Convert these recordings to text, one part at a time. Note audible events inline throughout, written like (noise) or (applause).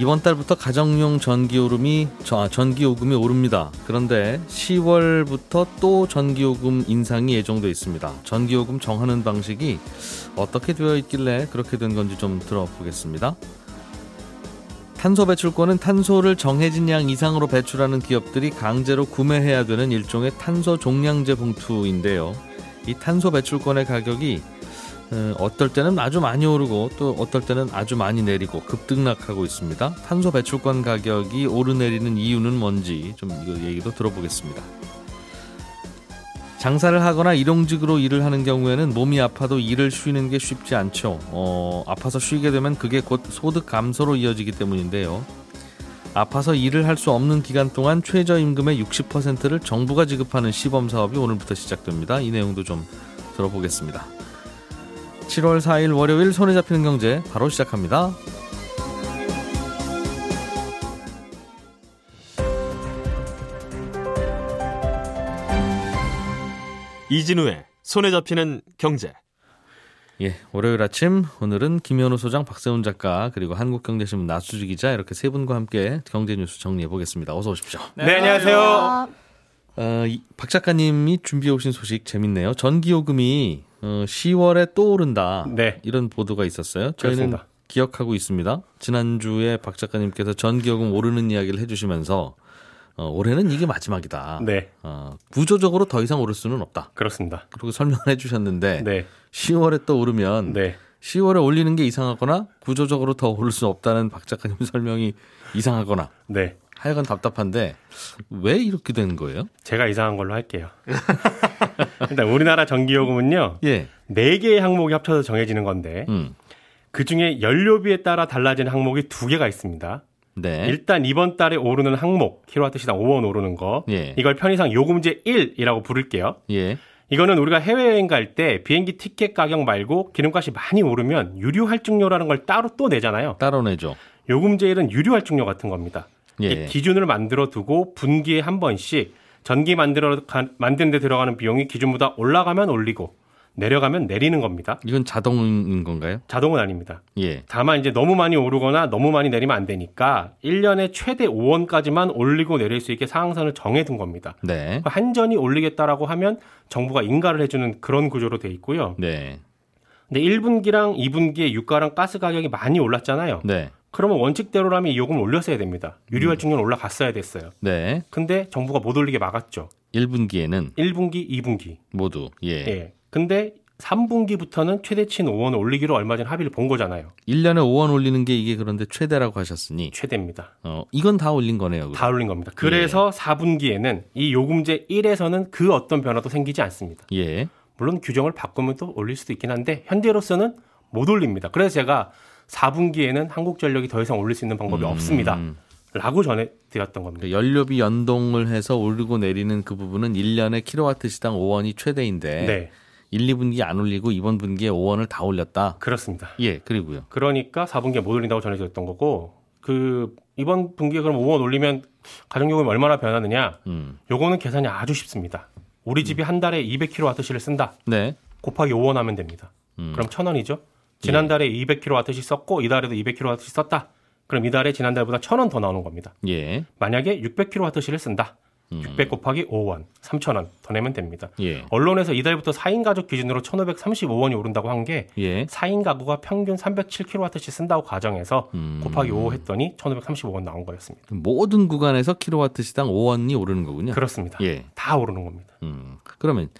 이번 달부터 가정용 전기요금이 아, 전기요금이 오릅니다. 그런데 10월부터 또 전기요금 인상이 예정돼 있습니다. 전기요금 정하는 방식이 어떻게 되어 있길래 그렇게 된 건지 좀 들어보겠습니다. 탄소 배출권은 탄소를 정해진 양 이상으로 배출하는 기업들이 강제로 구매해야 되는 일종의 탄소 종량제 봉투인데요. 이 탄소 배출권의 가격이 어, 어떨 때는 아주 많이 오르고 또 어떨 때는 아주 많이 내리고 급등락하고 있습니다. 탄소 배출권 가격이 오르내리는 이유는 뭔지 좀 이거 얘기도 들어보겠습니다. 장사를 하거나 일용직으로 일을 하는 경우에는 몸이 아파도 일을 쉬는 게 쉽지 않죠. 어, 아파서 쉬게 되면 그게 곧 소득 감소로 이어지기 때문인데요. 아파서 일을 할 수 없는 기간 동안 최저임금의 60%를 정부가 지급하는 시범 사업이 오늘부터 시작됩니다. 이 내용도 좀 들어보겠습니다. 7월 4일 월요일 손에 잡히는 경제 바로 시작합니다. 이진우의 손에 잡히는 경제. 예, 월요일 아침 오늘은 김현우 소장, 박세훈 작가 그리고 한국경제신문 나수지 기자 이렇게 세 분과 함께 경제 뉴스 정리해 보겠습니다. 어서 오십시오. 네, 안녕하세요. 어, 이, 박 작가님이 준비해 오신 소식 재밌네요. 전기요금이 어, 10월에 또 오른다. 네. 이런 보도가 있었어요. 저희는 그렇습니다. 기억하고 있습니다. 지난주에 박 작가님께서 전기요금 오르는 이야기를 해주시면서 어, 올해는 이게 마지막이다. 네, 어, 구조적으로 더 이상 오를 수는 없다. 그렇습니다. 그리고 설명을 해주셨는데 네, 10월에 또 오르면 네. 10월에 올리는 게 이상하거나 구조적으로 더 오를 수 없다는 박 작가님 (laughs) 설명이 이상하거나 네. 하여간 답답한데 왜 이렇게 된 거예요? 제가 이상한 걸로 할게요. (laughs) 일단 우리나라 전기요금은요, 예. 네 개의 항목이 합쳐서 정해지는 건데, 음. 그 중에 연료비에 따라 달라지는 항목이 두 개가 있습니다. 네. 일단 이번 달에 오르는 항목, 킬로와트 시당 5원 오르는 거, 예. 이걸 편의상 요금제 1이라고 부를게요. 예. 이거는 우리가 해외여행 갈 때 비행기 티켓 가격 말고 기름값이 많이 오르면 유류 할증료라는 걸 따로 또 내잖아요. 따로 내죠. 요금제 1은 유류 할증료 같은 겁니다. 예. 이 기준을 만들어 두고 분기에 한 번씩 전기 만들어 가- 만드는 데 들어가는 비용이 기준보다 올라가면 올리고 내려가면 내리는 겁니다. 이건 자동인 건가요? 자동은 아닙니다. 예. 다만 이제 너무 많이 오르거나 너무 많이 내리면 안 되니까 1년에 최대 5원까지만 올리고 내릴 수 있게 상한선을 정해 둔 겁니다. 네. 한전이 올리겠다라고 하면 정부가 인가를 해주는 그런 구조로 돼 있고요. 네. 근데 1분기랑 2분기에 유가랑 가스 가격이 많이 올랐잖아요. 네. 그러면 원칙대로라면 이 요금을 올렸어야 됩니다. 유류할증료는 올라갔어야 됐어요. 네. 근데 정부가 못 올리게 막았죠. 1분기에는 1분기, 2분기. 모두 예. 예. 근데 3분기부터는 최대치인 5원을 올리기로 얼마 전에 합의를 본 거잖아요. 1년에 5원 올리는 게 이게 그런데 최대라고 하셨으니 최대입니다. 어, 이건 다 올린 거네요. 그럼. 다 올린 겁니다. 그래서 4분기에는 이 요금제 1에서는 그 어떤 변화도 생기지 않습니다. 예. 물론 규정을 바꾸면 또 올릴 수도 있긴 한데 현재로서는 못 올립니다. 그래서 제가 4분기에는 한국전력이 더 이상 올릴 수 있는 방법이 음. 없습니다. 라고 전해드렸던 겁니다. 그 연료비 연동을 해서 오르고 내리는 그 부분은 1년에 킬로와트 시당 5원이 최대인데 네, 1, 2분기 안 올리고 이번 분기에 5원을 다 올렸다. 그렇습니다. 예, 그리고요. 그러니까 4분기에 못 올린다고 전해드렸던 거고 그 이번 분기에 그럼 5원 올리면 가정요금이 얼마나 변하느냐? 음. 요거는 계산이 아주 쉽습니다. 우리 집이 한 달에 200kWh를 쓴다. 네. 곱하기 5원 하면 됩니다. 음. 그럼 1000원이죠. 지난달에 200kWh씩 썼고 이달에도 200kWh씩 썼다. 그럼 이달에 지난달보다 1000원 더 나오는 겁니다. 예. 만약에 600kWh를 쓴다. 음. 600 곱하기 5원, 3,000원 더 내면 됩니다. 예. 언론에서 이달부터 4인 가족 기준으로 1,535원이 오른다고 한게 예. 4인 가구가 평균 307kWh씩 쓴다고 가정해서 음. 곱하기 5 했더니 1,535원 나온 거였습니다. 모든 구간에서 킬로와트 시당 5원이 오르는 거군요. 그렇습니다. 예. 다 오르는 겁니다. 음. 그러면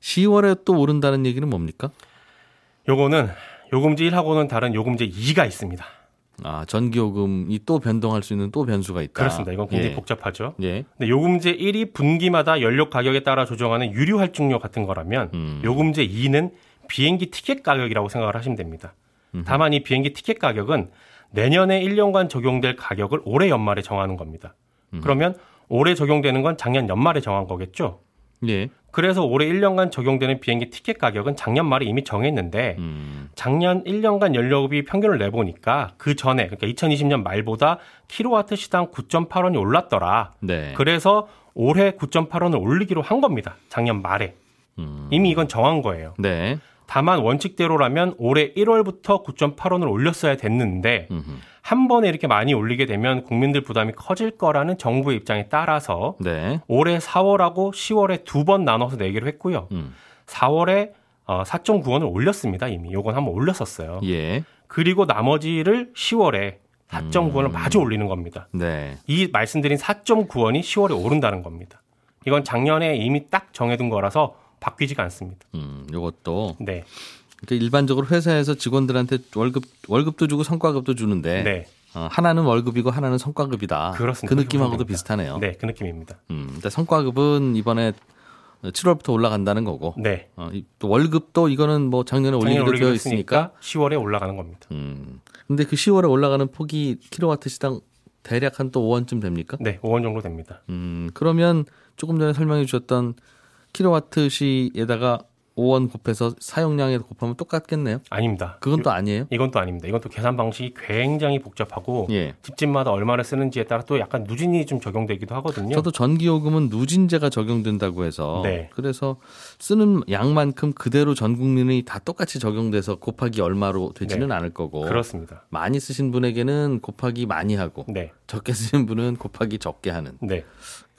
10월에 또 오른다는 얘기는 뭡니까? 요거는 요금제 1하고는 다른 요금제 2가 있습니다. 아, 전기요금이 또 변동할 수 있는 또 변수가 있다. 그렇습니다. 이건 굉장히 예. 복잡하죠. 예. 근데 요금제 1이 분기마다 연료 가격에 따라 조정하는 유류 할증료 같은 거라면 음. 요금제 2는 비행기 티켓 가격이라고 생각을 하시면 됩니다. 다만 이 비행기 티켓 가격은 내년에 1년간 적용될 가격을 올해 연말에 정하는 겁니다. 그러면 올해 적용되는 건 작년 연말에 정한 거겠죠. 예. 그래서 올해 1년간 적용되는 비행기 티켓 가격은 작년 말에 이미 정했는데 음. 작년 1년간 연료비 평균을 내보니까 그 전에 그러니까 2020년 말보다 킬로와트 시당 9.8원이 올랐더라. 네. 그래서 올해 9.8원을 올리기로 한 겁니다. 작년 말에. 음. 이미 이건 정한 거예요. 네. 다만 원칙대로라면 올해 1월부터 9.8원을 올렸어야 됐는데 음흠. 한 번에 이렇게 많이 올리게 되면 국민들 부담이 커질 거라는 정부의 입장에 따라서 네. 올해 4월하고 10월에 두 번 나눠서 내기로 했고요. 음. 4월에 어, 4.9원을 올렸습니다. 이미 요건 한번 올렸었어요. 예. 그리고 나머지를 10월에 4.9원을 음. 마저 올리는 겁니다. 네. 이 말씀드린 4.9원이 10월에 오른다는 겁니다. 이건 작년에 이미 딱 정해둔 거라서 바뀌지가 않습니다. 음, 요것도 네, 그러니까 일반적으로 회사에서 직원들한테 월급 월급도 주고 성과급도 주는데 네, 어, 하나는 월급이고 하나는 성과급이다. 그렇습니다. 그 느낌하고도 비슷하네요. 네, 그 느낌입니다. 음, 근데 성과급은 이번에 7월부터 올라간다는 거고 네, 어, 이- 또 월급도 이거는 뭐 작년에 올리기로 되어 있으니까. 했으니까 10월에 올라가는 겁니다. 음. 근데 그 10월에 올라가는 폭이 킬로와트 시당 대략 한 또 5원쯤 됩니까? 네, 5원 정도 됩니다. 음, 그러면 조금 전에 설명해 주셨던 킬로와트 시에다가 5원 곱해서 사용량에 곱하면 똑같겠네요. 아닙니다. 그건 또 아니에요? 이건 또 아닙니다. 이건 또 계산 방식이 굉장히 복잡하고 예. 집집마다 얼마를 쓰는지에 따라 또 약간 누진이 좀 적용되기도 하거든요. 저도 전기요금은 누진제가 적용된다고 해서 네. 그래서 쓰는 양만큼 그대로 전 국민이 다 똑같이 적용돼서 곱하기 얼마로 되지는 네. 않을 거고 그렇습니다. 많이 쓰신 분에게는 곱하기 많이 하고 네, 적게 쓰신 분은 곱하기 적게 하는 네.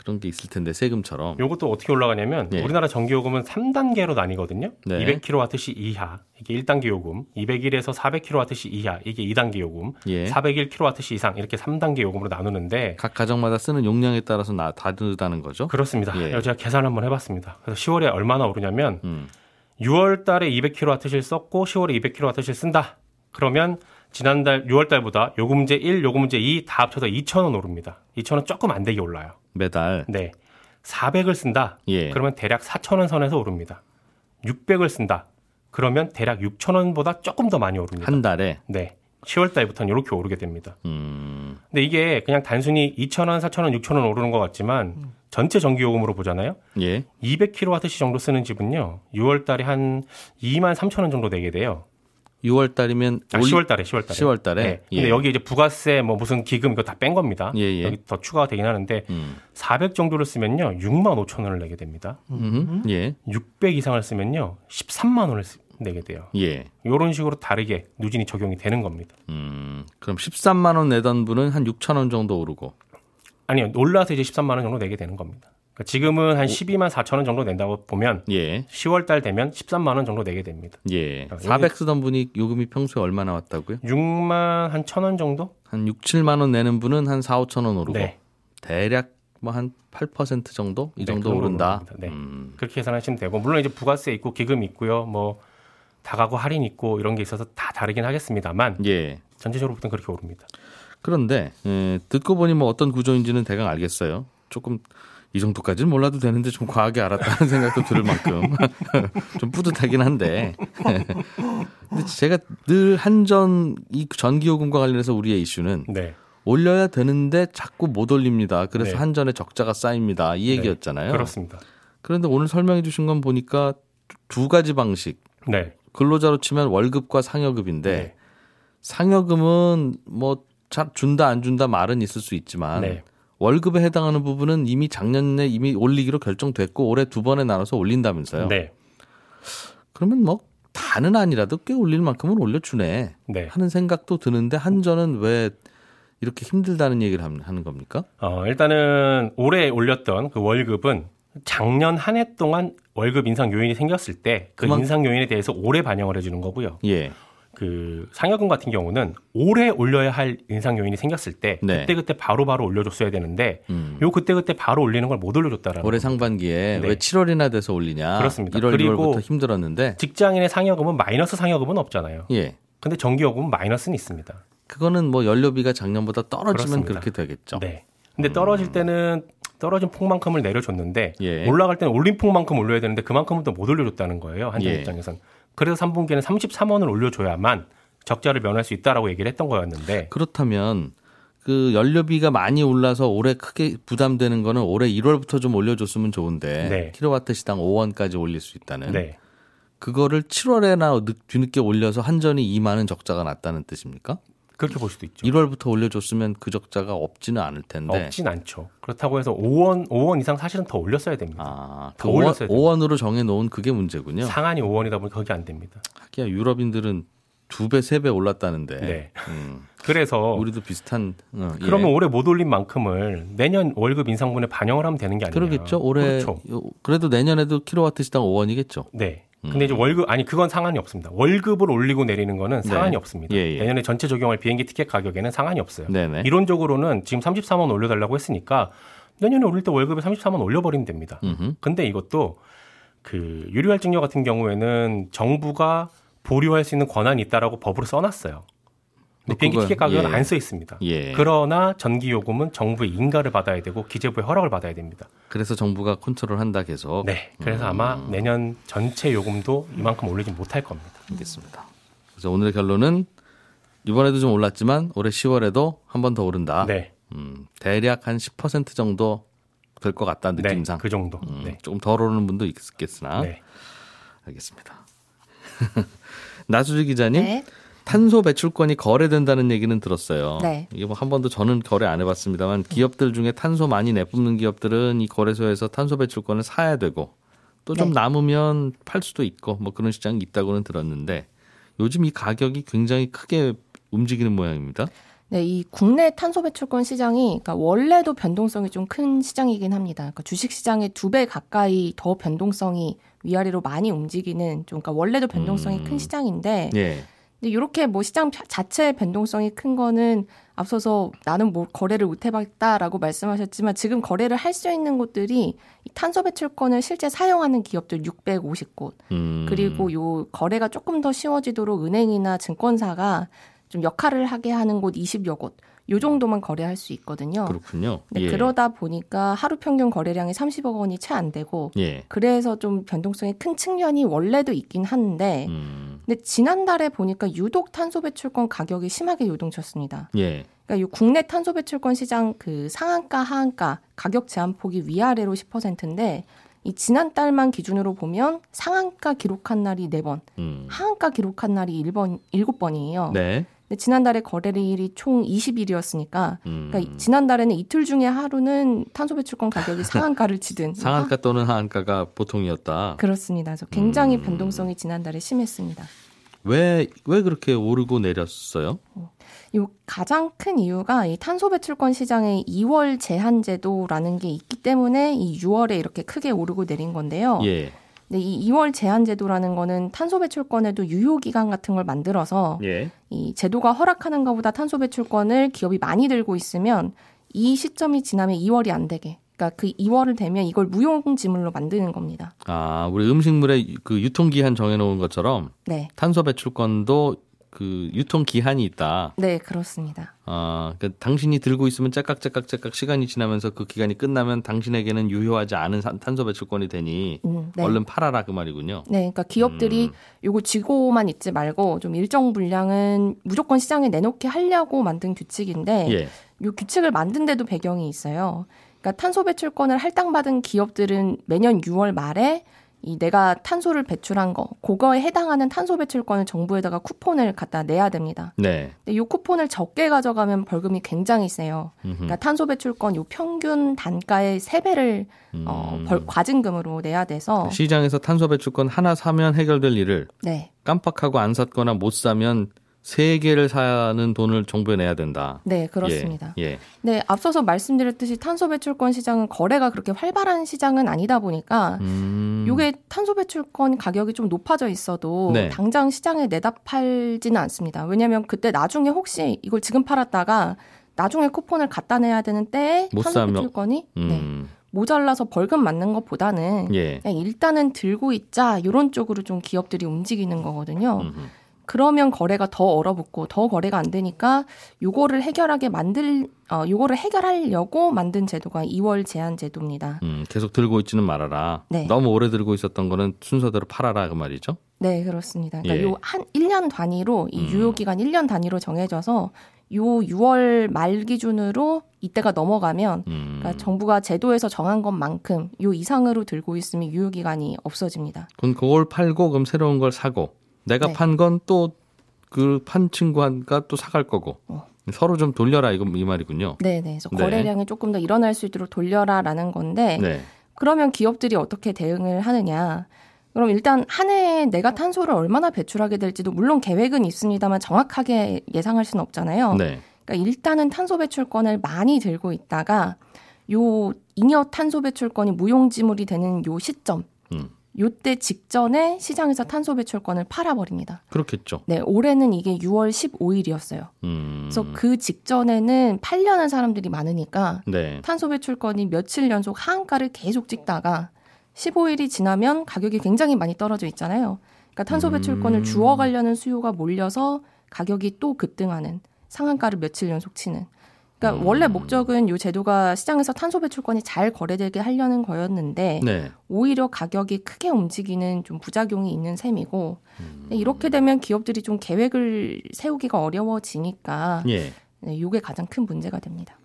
그런 게 있을 텐데 세금처럼 요것도 어떻게 올라가냐면 예. 우리나라 전기 요금은 3단계로 나뉘거든요. 네. 200kWh 이하 이게 1단계 요금, 201에서 400kWh 이하 이게 2단계 요금, 예. 401kWh 이상 이렇게 3단계 요금으로 나누는데 각 가정마다 쓰는 용량에 따라서 나 다르다는 거죠. 그렇습니다. 예. 제가 계산 한번 해봤습니다. 그래서 10월에 얼마나 오르냐면 음. 6월 달에 200kWh를 썼고 10월에 200kWh를 쓴다. 그러면 지난달 6월 달보다 요금제 1, 요금제 2 다 합쳐서 2,000원 오릅니다. 2,000원 조금 안 되게 올라요. 매달 네. 400을 쓴다. 예. 그러면 대략 4,000원 선에서 오릅니다. 600을 쓴다. 그러면 대략 6,000원보다 조금 더 많이 오릅니다. 한 달에 네. 10월 달부터는 이렇게 오르게 됩니다. 음. 근데 이게 그냥 단순히 2,000원, 4,000원, 6,000원 오르는 것 같지만 전체 전기 요금으로 보잖아요. 예. 200kWh 정도 쓰는 집은요. 6월 달에 한 2만 3천 원 정도 내게 돼요. 6월 달이면 아, 10월 달에 10월 달에. 10월 달에? 네. 근데 예. 여기 이제 부가세 뭐 무슨 기금 이거 다 뺀 겁니다. 예, 예. 여기 더 추가가 되긴 하는데 음. 400 정도를 쓰면요. 6만 5천 원을 내게 됩니다. 음. 예. 600 이상을 쓰면요. 13만 원을 쓰- 내게 돼요. 예. 이런 식으로 다르게 누진이 적용이 되는 겁니다. 음. 그럼 13만 원 내던 분은 한 6천 원 정도 오르고 아니요. 올라서 이제 13만 원 정도 내게 되는 겁니다. 그러니까 지금은 한 12만 4천 원 정도 낸다고 보면 예. 10월 달 되면 13만 원 정도 내게 됩니다. 예. 아, 400 쓰던 분이 요금이 평소에 얼마 나왔다고요? 6만 한 천 원 정도? 한 6, 7만 원 내는 분은 한 4, 5천 원 오르고 네. 대략 뭐한8% 정도 이 네, 정도 그 정도 오른다. 네. 음. 그렇게 계산하시면 되고 물론 이제 부가세 있고 기금 있고요. 뭐 다가구 할인 있고 이런 게 있어서 다 다르긴 하겠습니다만 예. 전체적으로 보통 그렇게 오릅니다. 그런데 예, 듣고 보니 뭐 어떤 구조인지는 대강 알겠어요. 조금 이 정도까지는 몰라도 되는데 좀 과하게 알았다는 (laughs) 생각도 들을 만큼 (laughs) 좀 뿌듯하긴 한데. (laughs) 근데 제가 늘 한전 이 전기요금과 관련해서 우리의 이슈는 네. 올려야 되는데 자꾸 못 올립니다. 그래서 네. 한전에 적자가 쌓입니다. 이 얘기였잖아요. 그렇습니다. 그런데 오늘 설명해 주신 건 보니까 두 가지 방식. 네. 근로자로 치면 월급과 상여급인데 네. 상여금은 뭐 잘 준다 안 준다 말은 있을 수 있지만 네. 월급에 해당하는 부분은 이미 작년에 이미 올리기로 결정됐고 올해 두 번에 나눠서 올린다면서요. 네. 그러면 뭐 다는 아니라도 꽤 올릴 만큼은 올려주네 네. 하는 생각도 드는데 한전은 왜 이렇게 힘들다는 얘기를 함- 하는 겁니까? 어, 일단은 올해 올렸던 그 월급은 작년 한 해 동안 월급 인상 요인이 생겼을 때그 그만- 인상 요인에 대해서 올해 반영을 해주는 거고요. 예. 그 상여금 같은 경우는 올해 올려야 할 인상 요인이 생겼을 때 네. 그때 그때 바로 바로 올려줬어야 되는데 음. 요 그때 그때 바로 올리는 걸 못 올려줬다라는 올해. 상반기에 네. 왜 7월이나 돼서 올리냐? 그렇습니다. 1월, 그리고 2월부터 힘들었는데 직장인의 상여금은 마이너스 상여금은 없잖아요. 예. 근데 전기요금은 마이너스는 있습니다. 그거는 뭐 연료비가 작년보다 떨어지면 그렇습니다. 그렇게 되겠죠. 네. 근데 떨어질 때는 떨어진 폭만큼을 내려줬는데 예. 올라갈 때는 올린 폭만큼 올려야 되는데 그만큼은 또 못 올려줬다는 거예요. 한전 예. 입장에선. 그래서 3분기에는 33원을 올려줘야만 적자를 면할 수 있다라고 얘기를 했던 거였는데 그렇다면 그 연료비가 많이 올라서 올해 크게 부담되는 거는 올해 1월부터 좀 올려줬으면 좋은데 네. 킬로와트 시당 5원까지 올릴 수 있다는 네. 그거를 7월에나 늦, 뒤늦게 올려서 한전이 2만 원 적자가 났다는 뜻입니까? 그렇게 볼 수도 있죠. 1월부터 올려줬으면 그 적자가 없지는 않을 텐데. 없진 않죠. 그렇다고 해서 5원 5원 이상 사실은 더 올렸어야 됩니다. 아, 더그 올렸어야 5원, 5원으로 정해놓은 그게 문제군요. 상한이 5원이다 보니 거기 안 됩니다. 하기야 유럽인들은 두 배, 세 배 올랐다는데. 네. 음, (laughs) 그래서 우리도 비슷한. 어, 예. 그러면 올해 못 올린 만큼을 내년 월급 인상분에 반영을 하면 되는 게 아니에요. 그러겠죠. 올해 그렇죠. 요- 그래도 내년에도 킬로와트 시당 5원이겠죠. 네. 음. 근데 이제 월급 아니 그건 상한이 없습니다. 월급을 올리고 내리는 거는 상한이 네. 없습니다. 예, 예. 내년에 전체 적용할 비행기 티켓 가격에는 상한이 없어요. 네네. 이론적으로는 지금 33원 올려달라고 했으니까 내년에 올릴 때 월급에 33원 올려버리면 됩니다. 음흠. 근데 이것도 그 유류할증료 같은 경우에는 정부가 보류할 수 있는 권한이 있다라고 법으로 써놨어요. 근데 어, 비행기 티켓 가격은 예. 안써 있습니다. 예. 그러나 전기 요금은 정부의 인가를 받아야 되고 기재부의 허락을 받아야 됩니다. 그래서 정부가 컨트롤 한다 계속. 네. 그래서 음. 아마 내년 전체 요금도 이만큼 올리지 못할 겁니다. 알겠습니다. 그래서 오늘의 결론은 이번에도 좀 올랐지만 올해 10월에도 한 번 더 오른다. 네. 음, 대략 한 10% 정도 될 것 같다 네. 느낌상. 그 정도. 음, 네. 조금 덜 오르는 분도 있겠으나 네. 알겠습니다. (laughs) 나수지 기자님, 네. 탄소 배출권이 거래된다는 얘기는 들었어요. 네. 이게 뭐 한 번도 저는 거래 안 해봤습니다만 기업들 중에 탄소 많이 내뿜는 기업들은 이 거래소에서 탄소 배출권을 사야 되고 또좀 네. 남으면 팔 수도 있고 뭐 그런 시장이 있다고는 들었는데 요즘 이 가격이 굉장히 크게 움직이는 모양입니다. 네, 이 국내 탄소 배출권 시장이 그러니까 원래도 변동성이 좀 큰 시장이긴 합니다. 그러니까 주식 시장의 두 배 가까이 더 변동성이 위아래로 많이 움직이는 좀 그러니까 원래도 변동성이 음. 큰 시장인데 예. 근데 이렇게 뭐 시장 자- 자체의 변동성이 큰 거는 앞서서 나는 뭐 거래를 못 해봤다라고 말씀하셨지만 지금 거래를 할 수 있는 곳들이 이 탄소 배출권을 실제 사용하는 기업들 650곳 음. 그리고 요 거래가 조금 더 쉬워지도록 은행이나 증권사가 좀 역할을 하게 하는 곳 20여 곳. 요 정도만 거래할 수 있거든요. 그렇군요. 예. 그러다 보니까 하루 평균 거래량이 30억 원이 채 안 되고 예. 그래서 좀 변동성이 큰 측면이 원래도 있긴 한데 음. 근데 지난달에 보니까 유독 탄소 배출권 가격이 심하게 요동쳤습니다. 예. 그러니까 이 국내 탄소 배출권 시장 그 상한가 하한가 가격 제한 폭이 위아래로 10%인데 이 지난달만 기준으로 보면 상한가 기록한 날이 4번, 음. 하한가 기록한 날이 1번, 7번이에요. 네. 지난달에 거래일이 총 20일이었으니까 음. 그러니까 지난달에는 이틀 중에 하루는 탄소 배출권 가격이 (laughs) 상한가를 치든 상한가 또는 하한가가 보통이었다. 그렇습니다. 그래서 굉장히 음. 변동성이 지난달에 심했습니다. 왜, 왜 그렇게 오르고 내렸어요? 이 가장 큰 이유가 이 탄소 배출권 시장의 2월 제한 제도라는 게 있기 때문에 이 6월에 이렇게 크게 오르고 내린 건데요. 예. 근데 이 2월 제한 제도라는 거는 탄소 배출권에도 유효 기간 같은 걸 만들어서 예. 이 제도가 허락하는 것보다 탄소 배출권을 기업이 많이 들고 있으면 이 시점이 지나면 2월이 안 되게. 그러니까 그 2월을 되면 이걸 무용지물로 만드는 겁니다. 아, 우리 음식물의 그 유통기한 정해놓은 것처럼 네. 탄소 배출권도 그 유통 기한이 있다. 네, 그렇습니다. 아, 그러니까 당신이 들고 있으면 째깍째깍째깍 시간이 지나면서 그 기간이 끝나면 당신에게는 유효하지 않은 산- 탄소 배출권이 되니 음, 네. 얼른 팔아라 그 말이군요. 네, 그러니까 기업들이 음. 요거 쥐고만 있지 말고 좀 일정 분량은 무조건 시장에 내놓게 하려고 만든 규칙인데 예. 요 규칙을 만든 데도 배경이 있어요. 그러니까 탄소 배출권을 할당받은 기업들은 매년 6월 말에 이 내가 탄소를 배출한 거, 그거에 해당하는 탄소 배출권을 정부에다가 쿠폰을 갖다 내야 됩니다. 네. 근데 요 쿠폰을 적게 가져가면 벌금이 굉장히 세요. 음흠. 그러니까 탄소 배출권 요 평균 단가의 3배를 어, 음. 벌, 과징금으로 내야 돼서 시장에서 탄소 배출권 하나 사면 해결될 일을 네. 깜빡하고 안 샀거나 못 사면 세 개를 사는 돈을 정부에 내야 된다. 네, 그렇습니다. 예. 예. 네, 앞서서 말씀드렸듯이 탄소 배출권 시장은 거래가 그렇게 활발한 시장은 아니다 보니까 음. 요게 탄소 배출권 가격이 좀 높아져 있어도 네. 당장 시장에 내다 팔지는 않습니다. 왜냐하면 그때 나중에 혹시 이걸 지금 팔았다가 나중에 쿠폰을 갖다 내야 되는 때에 못 탄소 배출권이 네, 음. 모자라서 벌금 맞는 것보다는 예. 일단은 들고 있자 이런 쪽으로 좀 기업들이 움직이는 거거든요. 음흠. 그러면 거래가 더 얼어붙고 더 거래가 안 되니까 요거를 해결하게 만들 어 요거를 해결하려고 만든 제도가 2월 제한 제도입니다. 음, 계속 들고 있지는 말아라. 네. 너무 오래 들고 있었던 거는 순서대로 팔아라 그 말이죠. 네, 그렇습니다. 그러니까 예. 요한 1년 단위로 이 음. 유효 기간 1년 단위로 정해져서 요 6월 말 기준으로 이때가 넘어가면 음. 그러니까 정부가 제도에서 정한 것만큼 요 이상으로 들고 있으면 유효 기간이 없어집니다. 그럼 그걸 팔고 그럼 새로운 걸 사고 내가 네. 판건 또 그 판 친구가 또 사갈 거고 어. 서로 좀 돌려라 이거 이 말이군요. 네, 네. 그래서 네. 거래량이 조금 더 일어날 수 있도록 돌려라라는 건데 네. 그러면 기업들이 어떻게 대응을 하느냐? 그럼 일단 한 해에 내가 탄소를 얼마나 배출하게 될지도 물론 계획은 있습니다만 정확하게 예상할 수는 없잖아요. 네. 그러니까 일단은 탄소 배출권을 많이 들고 있다가 요 잉여 탄소 배출권이 무용지물이 되는 요 시점, 음. 요때 직전에 시장에서 탄소 배출권을 팔아버립니다. 그렇겠죠. 네, 올해는 이게 6월 15일이었어요. 음. 그래서 그 직전에는 팔려는 사람들이 많으니까 네. 탄소 배출권이 며칠 연속 하한가를 계속 찍다가 15일이 지나면 가격이 굉장히 많이 떨어져 있잖아요. 그러니까 탄소 배출권을 음. 주워가려는 수요가 몰려서 가격이 또 급등하는 상한가를 며칠 연속 치는. 그러니까 음. 원래 목적은 이 제도가 시장에서 탄소 배출권이 잘 거래되게 하려는 거였는데 네. 오히려 가격이 크게 움직이는 좀 부작용이 있는 셈이고 음. 이렇게 되면 기업들이 좀 계획을 세우기가 어려워지니까 예. 네, 이게 가장 큰 문제가 됩니다.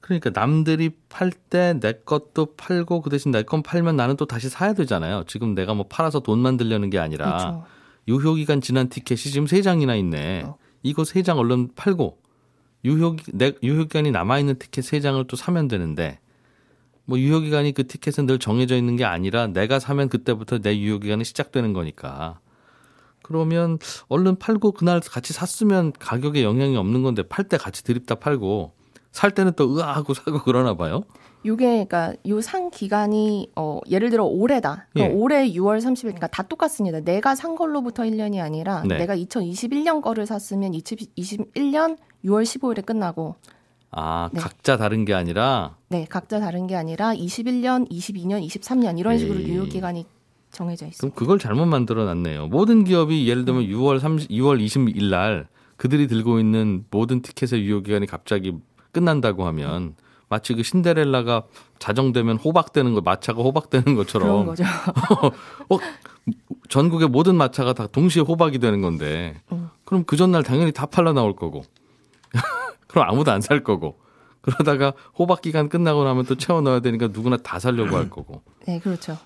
그러니까 남들이 팔 때 내 것도 팔고 그 대신 내 건 팔면 나는 또 다시 사야 되잖아요. 지금 내가 뭐 팔아서 돈 만들려는 게 아니라 그렇죠. 유효 기간 지난 티켓이 지금 세 장이나 있네. 어. 이거 세 장 얼른 팔고 유효 내 유효 기간이 남아 있는 티켓 세 장을 또 사면 되는데 뭐 유효 기간이 그 티켓은 늘 정해져 있는 게 아니라 내가 사면 그때부터 내 유효 기간이 시작되는 거니까. 그러면 얼른 팔고 그날 같이 샀으면 가격에 영향이 없는 건데 팔 때 같이 드립다 팔고 살 때는 또 으아 하고 사고 그러나 봐요. 요게 그러니까 요 상 기간이 어 예를 들어 올해다. 예. 올해 6월 30일 그러니까 다 똑같습니다. 내가 산 걸로부터 1년이 아니라 네. 내가 2021년 거를 샀으면 2021년 6월 15일에 끝나고 아, 네. 각자 다른 게 아니라 네, 각자 다른 게 아니라 21년, 22년, 23년 이런 식으로 에이. 유효 기간이 정해져 그럼 있습니다. 그걸 잘못 만들어 놨네요. 모든 기업이 예를 들면 6월 30, 2월 20일 날 그들이 들고 있는 모든 티켓의 유효 기간이 갑자기 끝난다고 하면 마치 그 신데렐라가 자정되면 호박되는 거, 마차가 호박되는 그런 것처럼 거죠. (laughs) 어, 전국의 모든 마차가 다 동시에 호박이 되는 건데 음. 그럼 그 전날 당연히 다 팔려 나올 거고 그럼 아무도 안 살 거고 그러다가 호박 기간 끝나고 나면 또 채워 넣어야 되니까 누구나 다 살려고 할 거고 네, 그렇죠.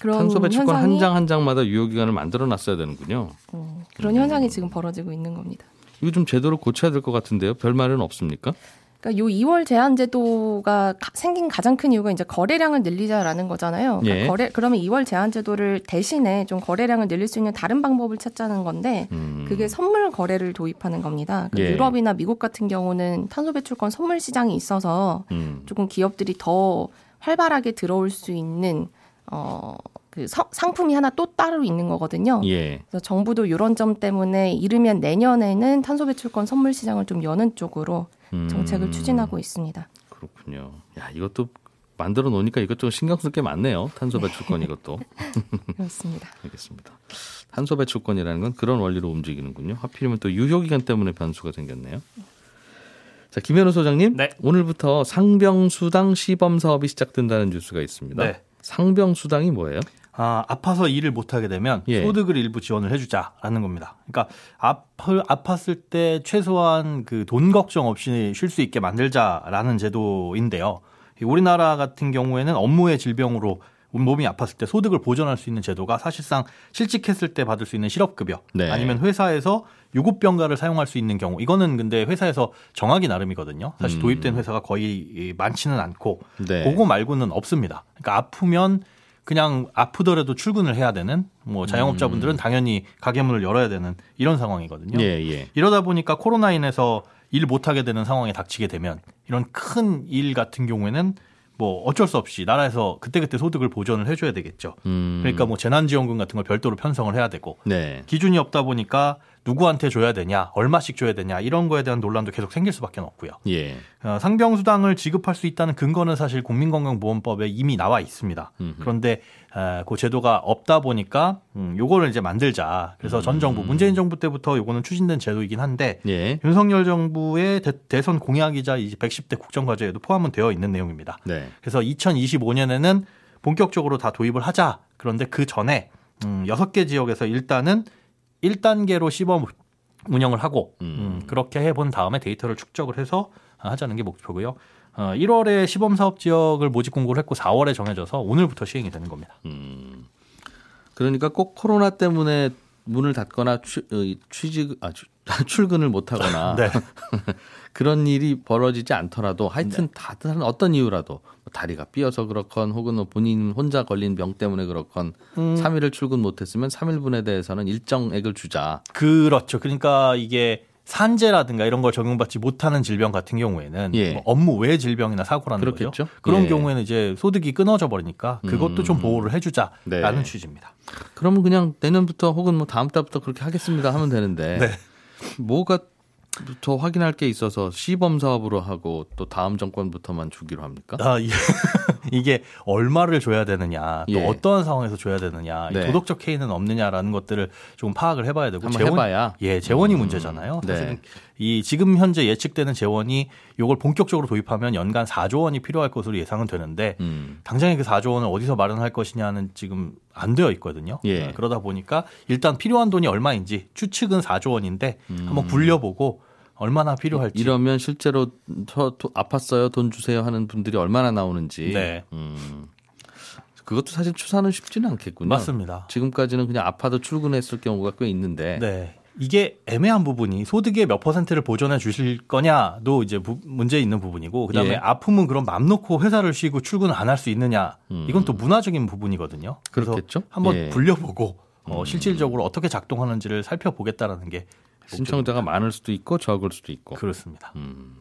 그런 탄소 배출권 한 장 한 장마다 유효 기간을 만들어 놨어야 되는군요. 음, 그런 현상이 지금 벌어지고 있는 겁니다. 이거 좀 제도로 고쳐야 될 것 같은데요. 별 말은 없습니까? 그러니까 요 2월 제한 제도가 가- 생긴 가장 큰 이유가 이제 거래량을 늘리자라는 거잖아요. 그러니까 예. 거래 그러면 2월 제한 제도를 대신에 좀 거래량을 늘릴 수 있는 다른 방법을 찾자는 건데 음. 그게 선물 거래를 도입하는 겁니다. 그 예. 유럽이나 미국 같은 경우는 탄소 배출권 선물 시장이 있어서 음. 조금 기업들이 더 활발하게 들어올 수 있는 어, 그 서- 상품이 하나 또 따로 있는 거거든요. 예. 그래서 정부도 이런 점 때문에 이르면 내년에는 탄소 배출권 선물 시장을 좀 여는 쪽으로 음. 정책을 추진하고 있습니다. 그렇군요. 야, 이것도 만들어 놓으니까 이것저것 신경 쓸 게 많네요. 탄소 배출권 이것도. (laughs) 그렇습니다. 알겠습니다. 탄소 배출권이라는 건 그런 원리로 움직이는군요. 하필이면 또 유효 기간 때문에 변수가 생겼네요. 자, 김현우 소장님. 네. 오늘부터 상병 수당 시범 사업이 시작된다는 뉴스가 있습니다. 네. 상병 수당이 뭐예요? 아, 아파서 일을 못 하게 되면 예. 소득을 일부 지원을 해주자라는 겁니다. 그러니까 아플 아팠을 때 최소한 그 돈 걱정 없이 쉴 수 있게 만들자라는 제도인데요. 이 우리나라 같은 경우에는 업무의 질병으로 몸이 아팠을 때 소득을 보전할 수 있는 제도가 사실상 실직했을 때 받을 수 있는 실업급여 네. 아니면 회사에서 유급병가를 사용할 수 있는 경우 이거는 근데 회사에서 정하기 나름이거든요. 사실 음. 도입된 회사가 거의 많지는 않고 네. 그거 말고는 없습니다. 그러니까 아프면 그냥 아프더라도 출근을 해야 되는 뭐 자영업자분들은 당연히 가게 문을 열어야 되는 이런 상황이거든요. 음. 예, 예. 이러다 보니까 코로나 인해서 일 못하게 되는 상황에 닥치게 되면 이런 큰 일 같은 경우에는 뭐 어쩔 수 없이 나라에서 그때그때 소득을 보전을 해줘야 되겠죠. 음. 그러니까 뭐 재난지원금 같은 걸 별도로 편성을 해야 되고 네. 기준이 없다 보니까 누구한테 줘야 되냐, 얼마씩 줘야 되냐 이런 거에 대한 논란도 계속 생길 수밖에 없고요. 예. 어, 상병수당을 지급할 수 있다는 근거는 사실 국민건강보험법에 이미 나와 있습니다. 음흠. 그런데 에, 그 제도가 없다 보니까 음, 요거를 이제 만들자. 그래서 전 정부 문재인 정부 때부터 요거는 추진된 제도이긴 한데 예. 윤석열 정부의 대, 선 공약이자 이제 110대 국정과제에도 포함은 되어 있는 내용입니다. 네. 그래서 2025년에는 본격적으로 다 도입을 하자. 그런데 그 전에 음, 6개 지역에서 일단은 1단계로 시범 운영을 하고 음. 음, 그렇게 해본 다음에 데이터를 축적을 해서 하자는 게 목표고요. 어, 1월에 시범 사업 지역을 모집 공고를 했고 4월에 정해져서 오늘부터 시행이 되는 겁니다. 음. 그러니까 꼭 코로나 때문에 문을 닫거나 취, 어, 취직 아 취- (laughs) 출근을 못 하거나 (laughs) 네. (laughs) 그런 일이 벌어지지 않더라도 하여튼 다른 어떤 이유라도 뭐 다리가 삐어서 그렇건 혹은 뭐 본인 혼자 걸린 병 때문에 그렇건 음. 3일을 출근 못했으면 3일분에 대해서는 일정액을 주자. 그렇죠. 그러니까 이게 산재라든가 이런 걸 적용받지 못하는 질병 같은 경우에는 예. 뭐 업무 외 질병이나 사고라는 그렇겠죠. 거죠. 그런 예. 경우에는 이제 소득이 끊어져 버리니까 그것도 좀 음. 보호를 해주자라는 네. 취지입니다. 그러면 그냥 내년부터 혹은 뭐 다음 달부터 그렇게 하겠습니다 하면 되는데 (laughs) 네. 뭐가 더 확인할 게 있어서 시범 사업으로 하고 또 다음 정권부터만 주기로 합니까? 아, 이- (laughs) (laughs) 이게 얼마를 줘야 되느냐, 또 예. 어떠한 상황에서 줘야 되느냐, 이 네. 도덕적 해이는 없느냐라는 것들을 좀 파악을 해봐야 되고 한번 해봐야. 예, 재원이 음, 문제잖아요. 네. 사실은 이 지금 현재 예측되는 재원이 이걸 본격적으로 도입하면 연간 4조 원이 필요할 것으로 예상은 되는데 음. 당장에 그 4조 원을 어디서 마련할 것이냐는 지금 안 되어 있거든요. 예. 어, 그러다 보니까 일단 필요한 돈이 얼마인지 추측은 4조 원인데 음. 한번 굴려보고 얼마나 필요할지. 이러면 실제로 저 도- 아팠어요 돈 주세요 하는 분들이 얼마나 나오는지. 네. 음. 그것도 사실 추산은 쉽지는 않겠군요. 맞습니다. 지금까지는 그냥 아파도 출근했을 경우가 꽤 있는데. 네. 이게 애매한 부분이 소득의 몇 퍼센트를 보전해 주실 거냐도 이제 부- 문제 있는 부분이고 그다음에 예. 아픔은 그럼 맘 놓고 회사를 쉬고 출근 안 할 수 있느냐 음. 이건 또 문화적인 부분이거든요. 그래서 그렇겠죠? 한번 예. 굴려보고 어, 음. 실질적으로 어떻게 작동하는지를 살펴보겠다라는 게 신청자가 많을 수도 있고 적을 수도 있고. 그렇습니다. 음.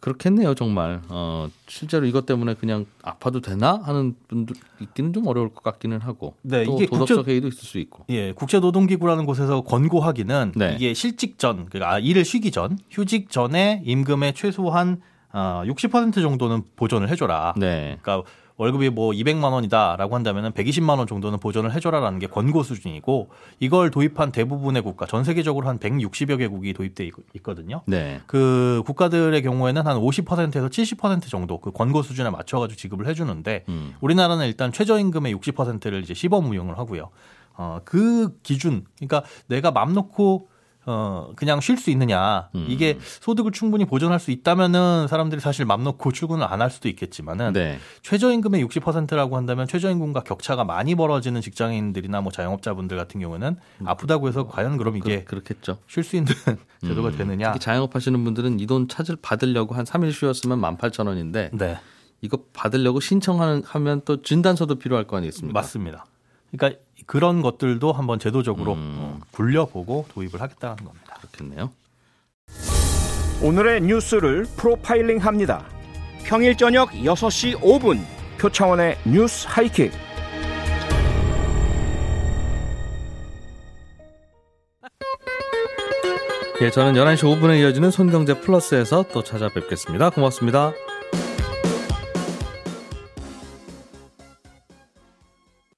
그렇겠네요, 정말. 어, 실제로 이것 때문에 그냥 아파도 되나 하는 분들 있기는 좀 어려울 것 같기는 하고. 네, 또 이게 도덕적 국제- 회의도 있을 수 있고. 예, 국제노동기구라는 곳에서 권고하기는 네. 이게 실직 전, 그러니까 아, 일을 쉬기 전, 휴직 전에 임금의 최소한 어, 60% 정도는 보존을 해줘라. 네. 그러니까 월급이 뭐 200만 원이다라고 한다면 120만 원 정도는 보존을 해줘라라는 게 권고 수준이고 이걸 도입한 대부분의 국가, 전 세계적으로 한 160여 개국이 도입돼 있- 있거든요. 네. 그 국가들의 경우에는 한 50%에서 70% 정도 그 권고 수준에 맞춰가지고 지급을 해주는데 음. 우리나라는 일단 최저임금의 60%를 이제 시범 운용을 하고요. 어, 그 기준, 그러니까 내가 맘 놓고 어, 그냥 쉴 수 있느냐. 음. 이게 소득을 충분히 보존할 수 있다면은 사람들이 사실 맘 놓고 출근을 안 할 수도 있겠지만은 네. 최저임금의 60%라고 한다면 최저임금과 격차가 많이 벌어지는 직장인들이나 뭐 자영업자분들 같은 경우는 아프다고 해서 과연 그럼 이게 그, 렇겠죠 쉴 수 있는 (laughs) 제도가 되느냐. 특히 자영업 하시는 분들은 이 돈 찾을 받으려고 한 3일 쉬었으면 18,000원인데 네. 이거 받으려고 신청하는 하면 또 진단서도 필요할 거 아니겠습니까? 맞습니다. 그러니까 그런 것들도 한번 제도적으로 음. 어, 굴려보고 도입을 하겠다는 겁니다. 그렇겠네요. 오늘의 뉴스를 프로파일링 합니다. 평일 저녁 6시 5분 표창원의 뉴스 하이킥. 예, 저는 11시 5분에 이어지는 손경제 플러스에서 또 찾아뵙겠습니다. 고맙습니다.